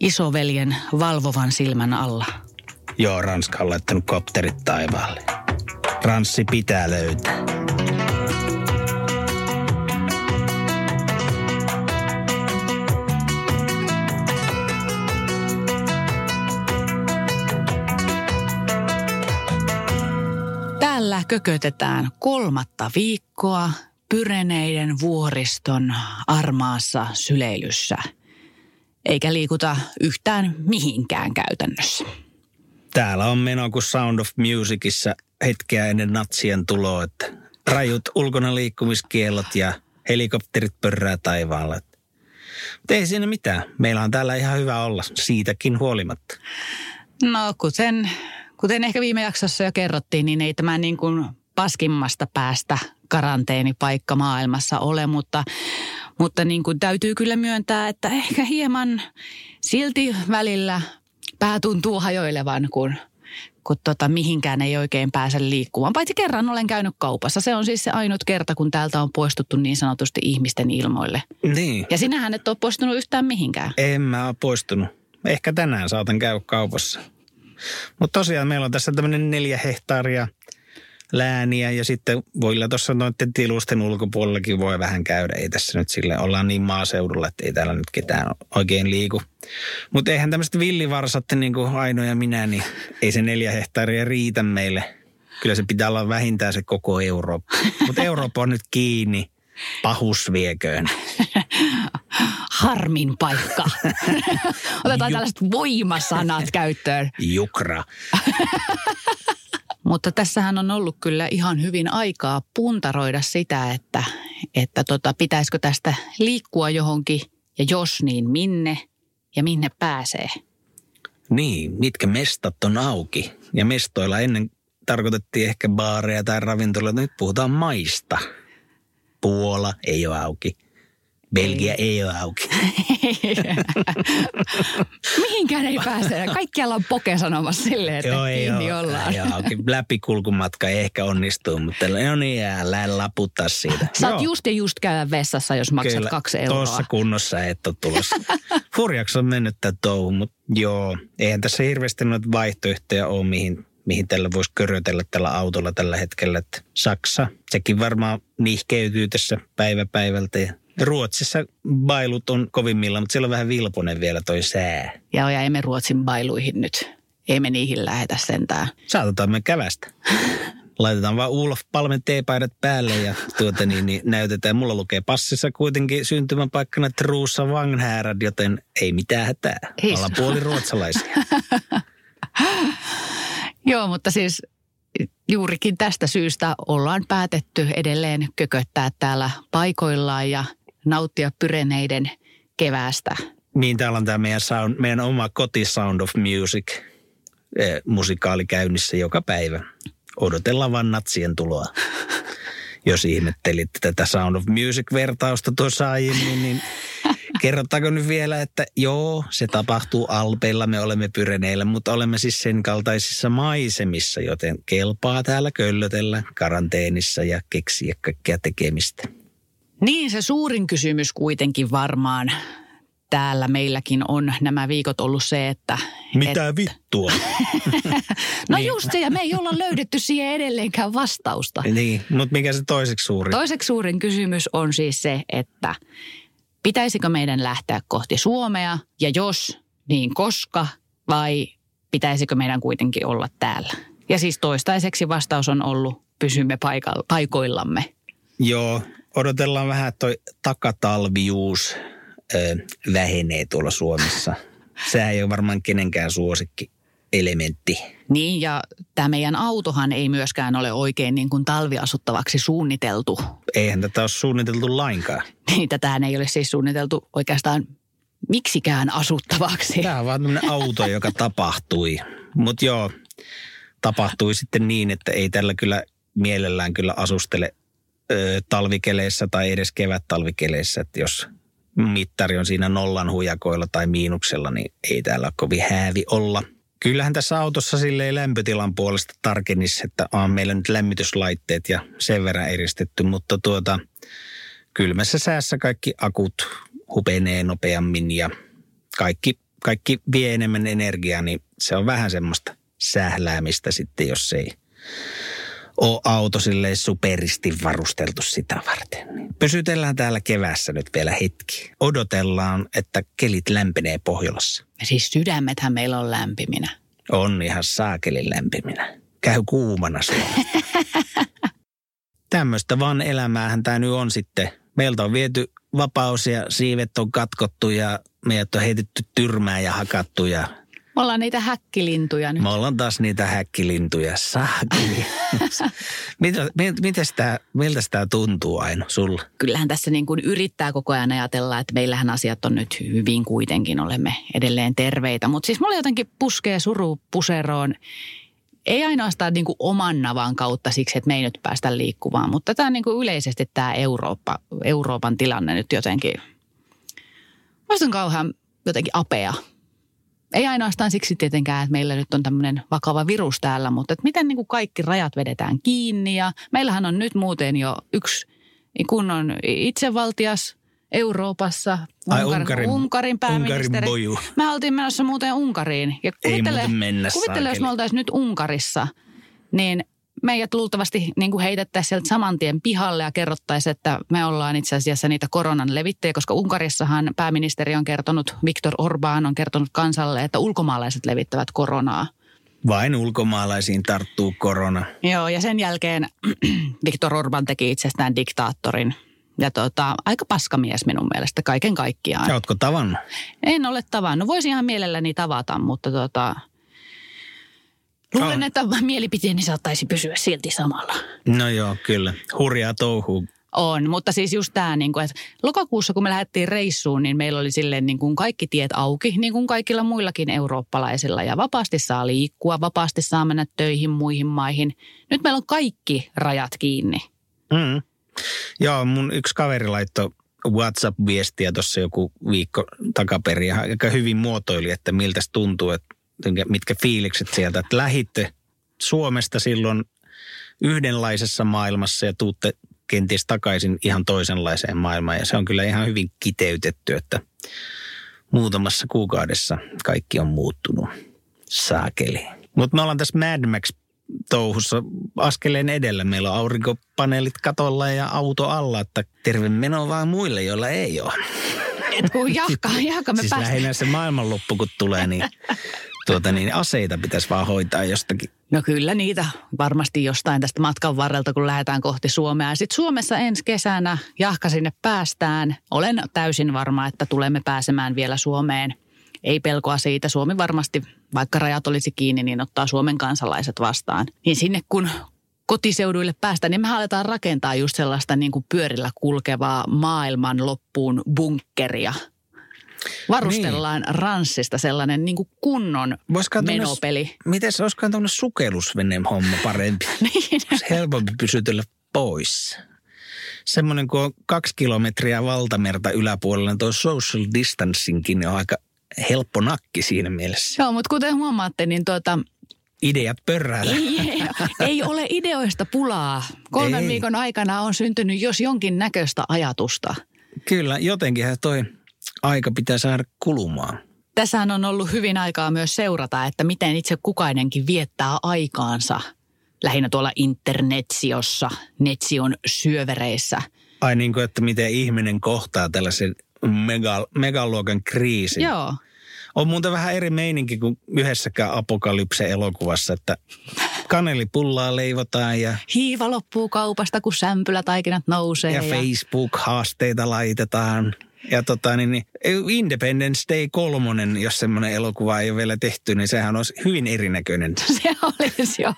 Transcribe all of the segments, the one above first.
isoveljen valvovan silmän alla. Joo, Ranska on laittanut kopterit taivaalle. Ranssi pitää löytää. Täällä kökötetään kolmatta viikkoa Pyreneiden vuoriston armaassa syleilyssä – eikä liikuta yhtään mihinkään käytännössä. Täällä on meno kuin Sound of Musicissa hetkeä ennen natsien tuloa, että rajut ulkona liikkumiskiellot ja helikopterit pörrää taivaalla. Mutta ei siinä mitään. Meillä on täällä ihan hyvä olla siitäkin huolimatta. No kuten, kuten ehkä viime jaksossa jo kerrottiin, niin ei tämä niin kuin paskimmasta päästä karanteenipaikka maailmassa ole, mutta mutta niin kuin täytyy kyllä myöntää, että ehkä hieman silti välillä pää tuntuu hajoilevan, kun, kun tota, mihinkään ei oikein pääse liikkumaan. Paitsi kerran olen käynyt kaupassa. Se on siis se ainut kerta, kun täältä on poistuttu niin sanotusti ihmisten ilmoille. Niin. Ja sinähän et ole poistunut yhtään mihinkään. En mä ole poistunut. Ehkä tänään saatan käydä kaupassa. Mutta tosiaan meillä on tässä tämmöinen neljä hehtaaria – lääniä ja sitten voilla tuossa noiden tilusten ulkopuolellakin voi vähän käydä. Ei tässä nyt sille ollaan niin maaseudulla, että ei täällä nyt ketään oikein liiku. Mutta eihän tämmöiset villivarsat niin kuin Aino ja minä, niin ei se neljä hehtaaria riitä meille. Kyllä se pitää olla vähintään se koko Eurooppa. Mutta Eurooppa on nyt kiinni. Pahus vieköön. Harmin paikka. Otetaan tällaiset voimasanat käyttöön. Jukra. Mutta tässähän on ollut kyllä ihan hyvin aikaa puntaroida sitä, että, että tota, pitäisikö tästä liikkua johonkin ja jos niin minne ja minne pääsee. Niin, mitkä mestat on auki. Ja mestoilla ennen tarkoitettiin ehkä baareja tai ravintoloita. Nyt puhutaan maista. Puola ei ole auki. Belgia ei, ole auki. Mihinkään ei pääse. Kaikkialla on poke sanomassa silleen, että Joo, kiinni ei ollaan. Joo, auki. Läpikulkumatka ei ehkä onnistuu, mutta no niin, älä laputtaa siitä. Saat Joo. just ja just käydä vessassa, jos maksat Kyllä, kaksi euroa. tuossa kunnossa et ole tulossa. Furjaksi on mennyt tämä touhu, mutta joo, eihän tässä hirveästi noita vaihtoehtoja ole, mihin mihin tällä voisi körötellä tällä autolla tällä hetkellä. Että Saksa, sekin varmaan nihkeytyy tässä päivä päivältä ja Ruotsissa bailut on kovimmilla, mutta siellä on vähän vilponen vielä toi sää. Ja, ja emme Ruotsin bailuihin nyt. Ei me niihin lähetä sentään. Saatetaan me kävästä. Laitetaan vaan Ulof Palmen teepaidat päälle ja tuota niin, niin näytetään. Mulla lukee passissa kuitenkin syntymäpaikkana Truussa Vanghärad, joten ei mitään hätää. Ollaan puoli ruotsalaisia. Joo, mutta siis juurikin tästä syystä ollaan päätetty edelleen kököttää täällä paikoillaan ja nauttia pyreneiden keväästä. Niin, täällä on tämä meidän, sound, meidän oma koti Sound of Music eh, musikaali käynnissä joka päivä. Odotellaan vaan natsien tuloa. Jos ihmettelit tätä Sound of Music-vertausta tuossa aiemmin, niin kerrottaako nyt vielä, että joo, se tapahtuu Alpeilla, me olemme Pyreneillä, mutta olemme siis sen kaltaisissa maisemissa, joten kelpaa täällä köllötellä karanteenissa ja keksiä kaikkea tekemistä. Niin, se suurin kysymys kuitenkin varmaan täällä meilläkin on nämä viikot ollut se, että... Mitä et... vittua? no niin. just se, ja me ei olla löydetty siihen edelleenkään vastausta. Niin, mutta mikä se toiseksi suurin? Toiseksi suurin kysymys on siis se, että pitäisikö meidän lähteä kohti Suomea, ja jos, niin koska, vai pitäisikö meidän kuitenkin olla täällä? Ja siis toistaiseksi vastaus on ollut, pysymme paikoillamme. Joo, odotellaan vähän, että toi takatalvijuus ö, vähenee tuolla Suomessa. Sehän ei ole varmaan kenenkään suosikki elementti. Niin, ja tämä meidän autohan ei myöskään ole oikein niin kuin talviasuttavaksi suunniteltu. Eihän tätä ole suunniteltu lainkaan. Niin, tätähän ei ole siis suunniteltu oikeastaan miksikään asuttavaksi. Tämä on vaan tämmöinen auto, joka tapahtui. Mutta joo, tapahtui sitten niin, että ei tällä kyllä mielellään kyllä asustele ö, talvikeleissä tai edes kevät-talvikeleissä. Että jos mittari on siinä nollan hujakoilla tai miinuksella, niin ei täällä ole kovin häävi olla. Kyllähän tässä autossa silleen lämpötilan puolesta tarkennisi, että on meillä nyt lämmityslaitteet ja sen verran eristetty, mutta tuota, kylmässä säässä kaikki akut hupenee nopeammin ja kaikki, kaikki vie enemmän energiaa, niin se on vähän semmoista sähläämistä sitten, jos ei ole auto silleen superisti varusteltu sitä varten. Pysytellään täällä kevässä nyt vielä hetki. Odotellaan, että kelit lämpenee Pohjolassa. Ja siis sydämethän meillä on lämpiminä. On ihan saakelin lämpiminä. Käy kuumana. Tämmöistä vaan elämäähän tämä nyt on sitten. Meiltä on viety vapaus ja siivet on katkottu ja meidät on heitetty tyrmään ja hakattu ja Me ollaan niitä häkkilintuja nyt. me ollaan taas niitä häkkilintuja. Saakeli. Mitä, mit- mites tää, miltä tämä tuntuu aina sulla? Kyllähän tässä niin kuin yrittää koko ajan ajatella, että meillähän asiat on nyt hyvin kuitenkin, olemme edelleen terveitä. Mutta siis mulla jotenkin puskee suru puseroon, ei ainoastaan niin kuin oman navan kautta siksi, että me ei nyt päästä liikkumaan, mutta tämä niin kuin yleisesti tämä Eurooppa, Euroopan tilanne nyt jotenkin, on kauhean jotenkin apea. Ei ainoastaan siksi tietenkään, että meillä nyt on tämmöinen vakava virus täällä, mutta että miten niin kuin kaikki rajat vedetään kiinni. Ja meillähän on nyt muuten jo yksi kunnon itsevaltias Euroopassa. Ai, Unkar- Unkarin- Unkarin pääministeri. Unkarin boju. Me oltiin menossa muuten Unkariin. Ja Ei kuvittele, muuten mennä, kuvittele jos me oltaisiin nyt Unkarissa, niin meidät luultavasti niin kuin heitettäisiin sieltä saman tien pihalle ja kerrottaisiin, että me ollaan itse asiassa niitä koronan levittäjiä, koska Unkarissahan pääministeri on kertonut, Viktor Orbán on kertonut kansalle, että ulkomaalaiset levittävät koronaa. Vain ulkomaalaisiin tarttuu korona. Joo, ja sen jälkeen Viktor Orban teki itsestään diktaattorin. Ja tota, aika paskamies minun mielestä kaiken kaikkiaan. Ja ootko tavannut? En ole tavannut. Voisin ihan mielelläni tavata, mutta tota, luulen, On. että mielipiteeni saattaisi pysyä silti samalla. No joo, kyllä. Hurjaa touhuu. On, mutta siis just tämä, niin kuin, että lokakuussa kun me lähdettiin reissuun, niin meillä oli silleen niin kuin kaikki tiet auki, niin kuin kaikilla muillakin eurooppalaisilla. Ja vapaasti saa liikkua, vapaasti saa mennä töihin muihin maihin. Nyt meillä on kaikki rajat kiinni. Mm. Joo, mun yksi kaveri laittoi WhatsApp-viestiä tuossa joku viikko takaperin ja aika hyvin muotoili, että miltä se tuntuu, että mitkä fiilikset sieltä, että lähitte Suomesta silloin yhdenlaisessa maailmassa ja tuutte kenties takaisin ihan toisenlaiseen maailmaan. Ja se on kyllä ihan hyvin kiteytetty, että muutamassa kuukaudessa kaikki on muuttunut. Saakeli. Mutta me ollaan tässä Mad Max touhussa askeleen edellä. Meillä on aurinkopaneelit katolla ja auto alla, että terve meno vaan muille, joilla ei ole. Et kun jahka, jahka me siis päästään. lähinnä se maailmanloppu, kun tulee, niin, tuota, niin aseita pitäisi vaan hoitaa jostakin. No kyllä niitä varmasti jostain tästä matkan varrelta, kun lähdetään kohti Suomea. Sitten Suomessa ensi kesänä jahka sinne päästään. Olen täysin varma, että tulemme pääsemään vielä Suomeen. Ei pelkoa siitä. Suomi varmasti, vaikka rajat olisi kiinni, niin ottaa Suomen kansalaiset vastaan. Niin sinne kun kotiseuduille päästään, niin me aletaan rakentaa just sellaista niin kuin pyörillä kulkevaa maailman loppuun bunkkeria. Varustellaan niin. ranssista sellainen niin kuin kunnon menopeli. Miten se olisikaan tämmöinen sukellusveneen homma parempi? Niin. Olisi helpompi pysytellä pois. Semmoinen, kun on kaksi kilometriä valtamerta yläpuolella, niin tuo social distancingkin on aika helppo nakki siinä mielessä. Joo, mutta kuten huomaatte, niin tuota, Ideat pörräällä. ei, ei ole ideoista pulaa. Kolmen Ei. viikon aikana on syntynyt jos jonkin näköistä ajatusta. Kyllä, jotenkinhän toi aika pitää saada kulumaan. Tässähän on ollut hyvin aikaa myös seurata, että miten itse kukainenkin viettää aikaansa. Lähinnä tuolla internetsiossa, netsion syövereissä. Ai niin kuin, että miten ihminen kohtaa tällaisen mega, megaluokan kriisin. Joo. On muuten vähän eri meininki kuin yhdessäkään apokalypse-elokuvassa, että kanelipullaa leivotaan ja, Hiiva loppuu kaupasta, kun sämpylätaikinat nousee. ja Facebook-haasteita laitetaan. Ja tota, niin, niin, Independence Day kolmonen, jos semmoinen elokuva ei ole vielä tehty, niin sehän olisi hyvin erinäköinen. Se olisi joo.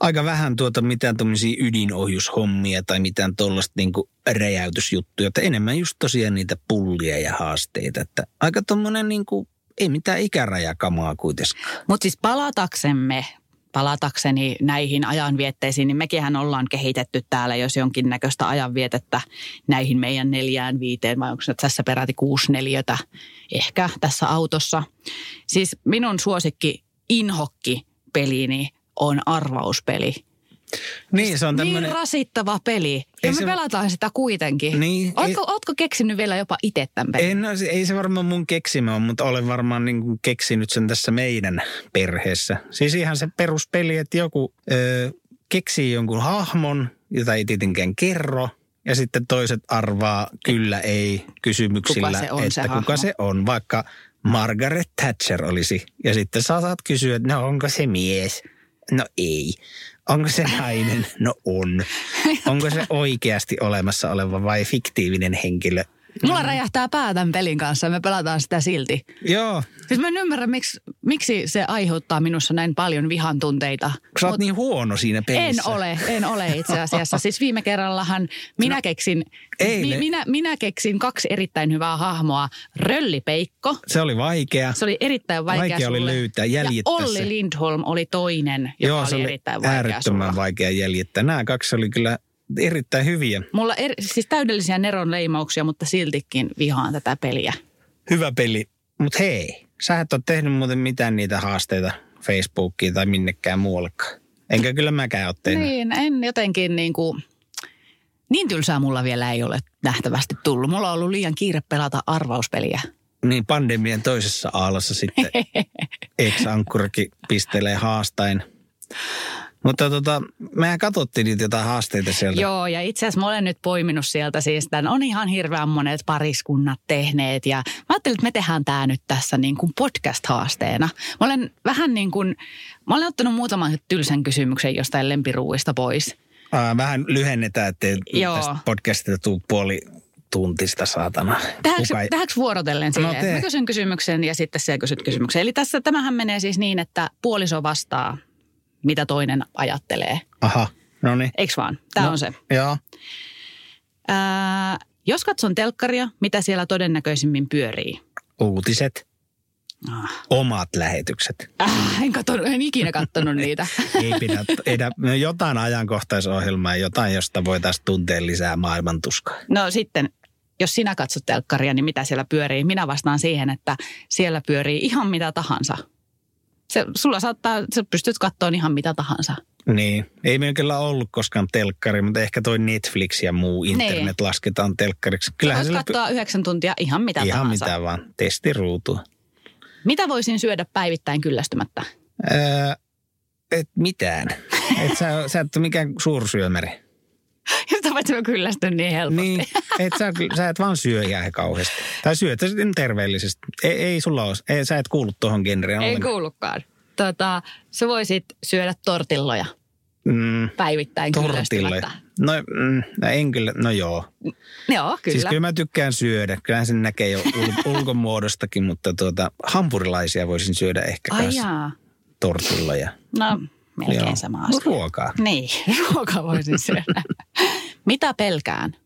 aika vähän tuota mitään tuommoisia ydinohjushommia tai mitään tuollaista niinku räjäytysjuttuja. Että enemmän just tosiaan niitä pullia ja haasteita. Että aika tuommoinen niinku, ei mitään ikärajakamaa kuitenkaan. Mutta siis palataksemme, palatakseni näihin ajanvietteisiin, niin mekinhän ollaan kehitetty täällä jos jonkinnäköistä ajanvietettä näihin meidän neljään viiteen, vai onko tässä peräti kuusi neliötä ehkä tässä autossa. Siis minun suosikki inhokki pelini on arvauspeli. Niin, se on Niin tämmöinen... rasittava peli. Ja Ei me se- pelataan sitä kuitenkin. Niin, ootko, ootko keksinyt vielä jopa itse tämän pelin? En, no, ei se varmaan mun keksimä ole, mutta olen varmaan niin kuin keksinyt sen tässä meidän perheessä. Siis ihan se peruspeli, että joku ö, keksii jonkun hahmon, jota ei tietenkään kerro. Ja sitten toiset arvaa kyllä ei kysymyksillä, Kuka se on että se kuka hahmo? se on. Vaikka Margaret Thatcher olisi. Ja sitten sä saat kysyä, että no onko se mies? No ei. Onko se nainen? No on. Onko se oikeasti olemassa oleva vai fiktiivinen henkilö? Mulla räjähtää pää tämän pelin kanssa ja me pelataan sitä silti. Joo, Siis mä en ymmärrä, miksi, miksi se aiheuttaa minussa näin paljon vihan tunteita. sä oot niin huono siinä En pelissä. ole, en ole itse asiassa. Siis viime kerrallahan minä keksin, No, eilen- mi, minä, minä keksin kaksi erittäin hyvää hahmoa. Röllipeikko, Se oli vaikea. se oli erittäin vaikea, Vaikea oli sulle. löytää, ja jäljittää Olli se. Lindholm oli toinen, joka Joo, oli, se oli erittäin vaikea äärettömän sulla. vaikea jäljittää. Nämä kaksi oli kyllä erittäin hyviä. Mulla eri, siis täydellisiä neron leimauksia, mutta siltikin vihaan tätä peliä. Hyvä peli. Mutta hei, sä et ole tehnyt muuten mitään niitä haasteita Facebookiin tai minnekään muuallekaan. Enkä kyllä mäkään ole tehnyt. Niin, en jotenkin niin kuin, niin tylsää mulla vielä ei ole nähtävästi tullut. Mulla on ollut liian kiire pelata arvauspeliä. Niin pandemian toisessa aallossa sitten ex-ankkurikin pistelee haastain. Mutta tota, mehän katsottiin niitä jotain haasteita sieltä. Joo, ja itse asiassa mä olen nyt poiminut sieltä siis tämän. On ihan hirveän monet pariskunnat tehneet ja mä ajattelin, että me tehdään tämä nyt tässä niin kuin podcast-haasteena. Mä olen vähän niin kuin, mä olen ottanut muutaman tylsän kysymyksen jostain lempiruuista pois. Aa, vähän lyhennetään, ettei Joo. tästä podcastista tuu puoli tuntista saatana. Tähänkö, ei- tähänkö vuorotellen No siihen? tee. mä kysyn kysymyksen ja sitten sä kysyt kysymyksen. Eli tässä tämähän menee siis niin, että puoliso vastaa, mitä toinen ajattelee. Aha, no niin. Eiks vaan? Tämä No. on se. Joo. Ää, jos katson telkkaria, mitä siellä todennäköisimmin pyörii? Uutiset, Ah. omat lähetykset. Äh, en, katsonut, en ikinä katsonut niitä. Ei pidä, edä, no jotain ajankohtaisohjelmaa, jotain, josta voitaisiin tuntea lisää maailmantuskaa. No sitten, jos sinä katsot telkkaria, niin mitä siellä pyörii? Minä vastaan siihen, että siellä pyörii ihan mitä tahansa. Se, sulla saattaa, sä pystyt katsoa ihan mitä tahansa. Niin, ei meillä kyllä ollut koskaan telkkari, mutta ehkä toi Netflix ja muu internet Niin. lasketaan telkkariksi. Kyllähän voit siellä katsoa yhdeksän tuntia ihan mitä ihan tahansa. mitä vaan, testiruutua. Mitä voisin syödä päivittäin kyllästymättä? Öö, et mitään. Et sä, sä et ole mikään suursyömäri. Josta paitsi mä kyllästyn niin helposti. Niin, et sä, sä et vaan syö ihan kauheasti. Tai syöt sitten terveellisesti. Ei, ei sulla ole, ei, sä et kuulu tuohon genreen Ei ollenkaan. kuulukaan. Tota, sä voisit syödä tortilloja Mm, päivittäin tortille. No, mm, no en kyllä, no joo. Joo, kyllä. Siis kyllä mä tykkään syödä. Kyllähän sen näkee jo ul- ulkomuodostakin, mutta tuota, hampurilaisia voisin syödä ehkä Ai kanssa. jaa. Tortilla ja No, melkein joo. sama No, asia. ruokaa. Niin, ruokaa voisin syödä. mitä pelkään?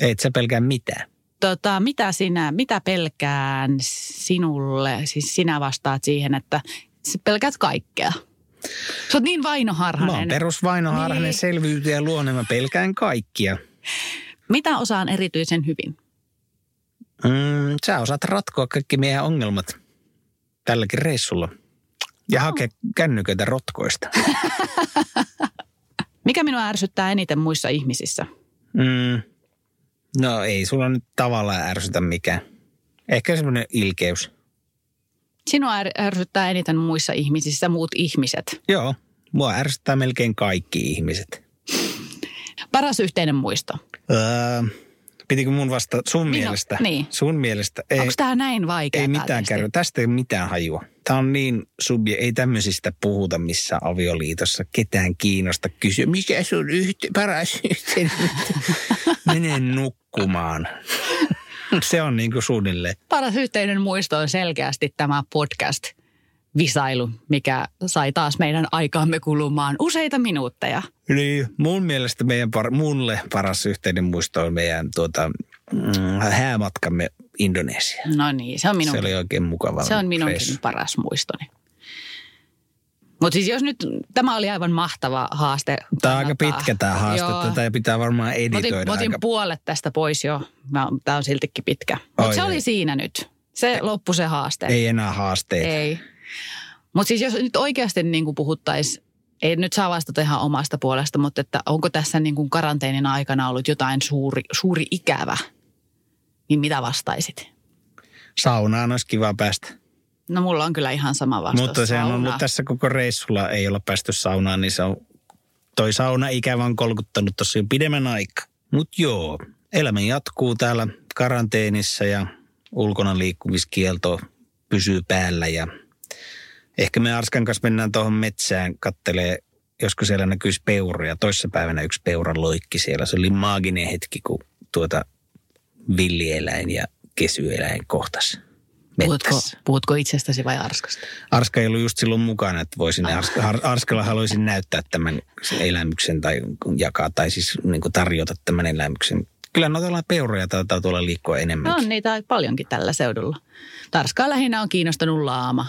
Et sä pelkää mitään. Tota, mitä sinä, mitä pelkään sinulle? Siis sinä vastaat siihen, että sä pelkäät kaikkea. Sä oot niin Mä oon vainoharhainen. perusvainoharhainen niin. selviytyjä luonne. Mä pelkään kaikkia. Mitä osaan erityisen hyvin? Mm, sä osaat ratkoa kaikki meidän ongelmat tälläkin reissulla. Ja hakea kännyköitä rotkoista. Mikä minua ärsyttää eniten muissa ihmisissä? Mm, no ei sulla nyt tavallaan ärsytä mikään. Ehkä semmoinen ilkeys. Sinua är- ärsyttää eniten muissa ihmisissä muut ihmiset. Joo, mua ärsyttää melkein kaikki ihmiset. Paras yhteinen muisto. Öö, pitikö mun vasta sun Minun- mielestä? niin. Sun mielestä? Ei, Onko tämä näin vaikea? ei mitään käy. Tästä ei ole mitään hajua. Tämä on niin subje, ei tämmöisistä puhuta missään avioliitossa. Ketään kiinnosta kysyä, mikä sun yhte, paras yhteen? Mene nukkumaan. Se on niin kuin suunnilleen. Paras yhteinen muisto on selkeästi tämä podcast visailu, mikä sai taas meidän aikaamme kulumaan useita minuutteja. Niin, mun mielestä meidän par, mulle paras yhteinen muisto on meidän tuota, mm, häämatkamme Indonesiaan. No niin, se on minun, Se oli oikein mukava se on minunkin reissu. paras muistoni. Mutta siis jos nyt, tämä oli aivan mahtava haaste. Tämä on aika pitkä tämä haaste. Joo. Tätä pitää varmaan Mä otin, editoida mä otin aika puolet tästä pois jo. Tämä on siltikin pitkä. Mutta se ei. oli siinä nyt. Se loppui se haaste. Ei enää haasteita. Ei. Mutta siis jos nyt oikeasti niin kuin puhuttaisiin, ei nyt saa vastata ihan omasta puolesta, mutta että onko tässä niin kuin karanteenin aikana ollut jotain suuri, suuri ikävä, niin mitä vastaisit? Saunaan olisi kiva päästä. No mulla on kyllä ihan sama vastaus. Mutta se on ollut tässä koko reissulla, ei olla päästy saunaan, niin se on, toi sauna ikävä on kolkuttanut tossa jo pidemmän aikaa. Mutta joo, elämä jatkuu täällä karanteenissa ja ulkona liikkumiskielto pysyy päällä ja ehkä me Arskan kanssa mennään tuohon metsään kattelee, josko siellä näkyisi peuroja. Toissapäivänä yksi peura loikki siellä. Se oli maaginen hetki, kun tuota villieläin ja kesyeläin kohtas puhutko, mettässä. puhutko itsestäsi vai Arskasta? Arska ei ollut just silloin mukana, että voisin Arska, Ar- Arskalla haluaisin näyttää tämän sen elämyksen tai jakaa tai siis niin tarjota tämän elämyksen. Kyllä noita peuroja taitaa tuolla liikkua No enemmän. on niitä paljonkin tällä seudulla. Tarskaa lähinnä on kiinnostanut laama.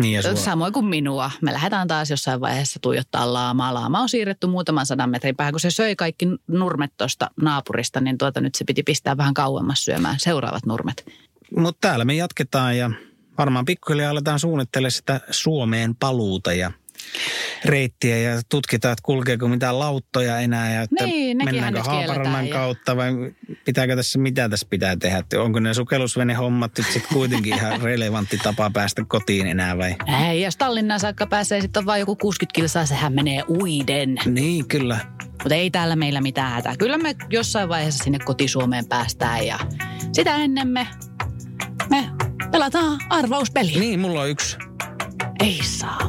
Niin Samoin kuin minua. Me lähdetään taas jossain vaiheessa tuijottaa laamaa. Laama on siirretty muutaman sadan metrin päähän. Kun se söi kaikki nurmet tuosta naapurista, niin tuota nyt se piti pistää vähän kauemmas syömään seuraavat nurmet. Mutta täällä me jatketaan ja varmaan pikkuhiljaa aletaan suunnittelemaan sitä Suomeen paluuta ja reittiä ja tutkitaan, että kulkeeko mitään lauttoja enää ja että Niin, mennäänkö Haaparannan kautta vai pitääkö tässä, mitä tässä pitää tehdä? Että onko ne sukellusvenehommat nyt sitten kuitenkin ihan relevantti tapa päästä kotiin enää vai? Ei, jos Tallinnaan saakka pääsee, sitten on vain joku 60 kilsaa, sehän menee uiden. Niin, kyllä. Mutta ei täällä meillä mitään hätää. Kyllä me jossain vaiheessa sinne kotisuomeen päästään ja sitä ennen me, me pelataan arvauspeliä. Niin, mulla on yksi. Ei saa.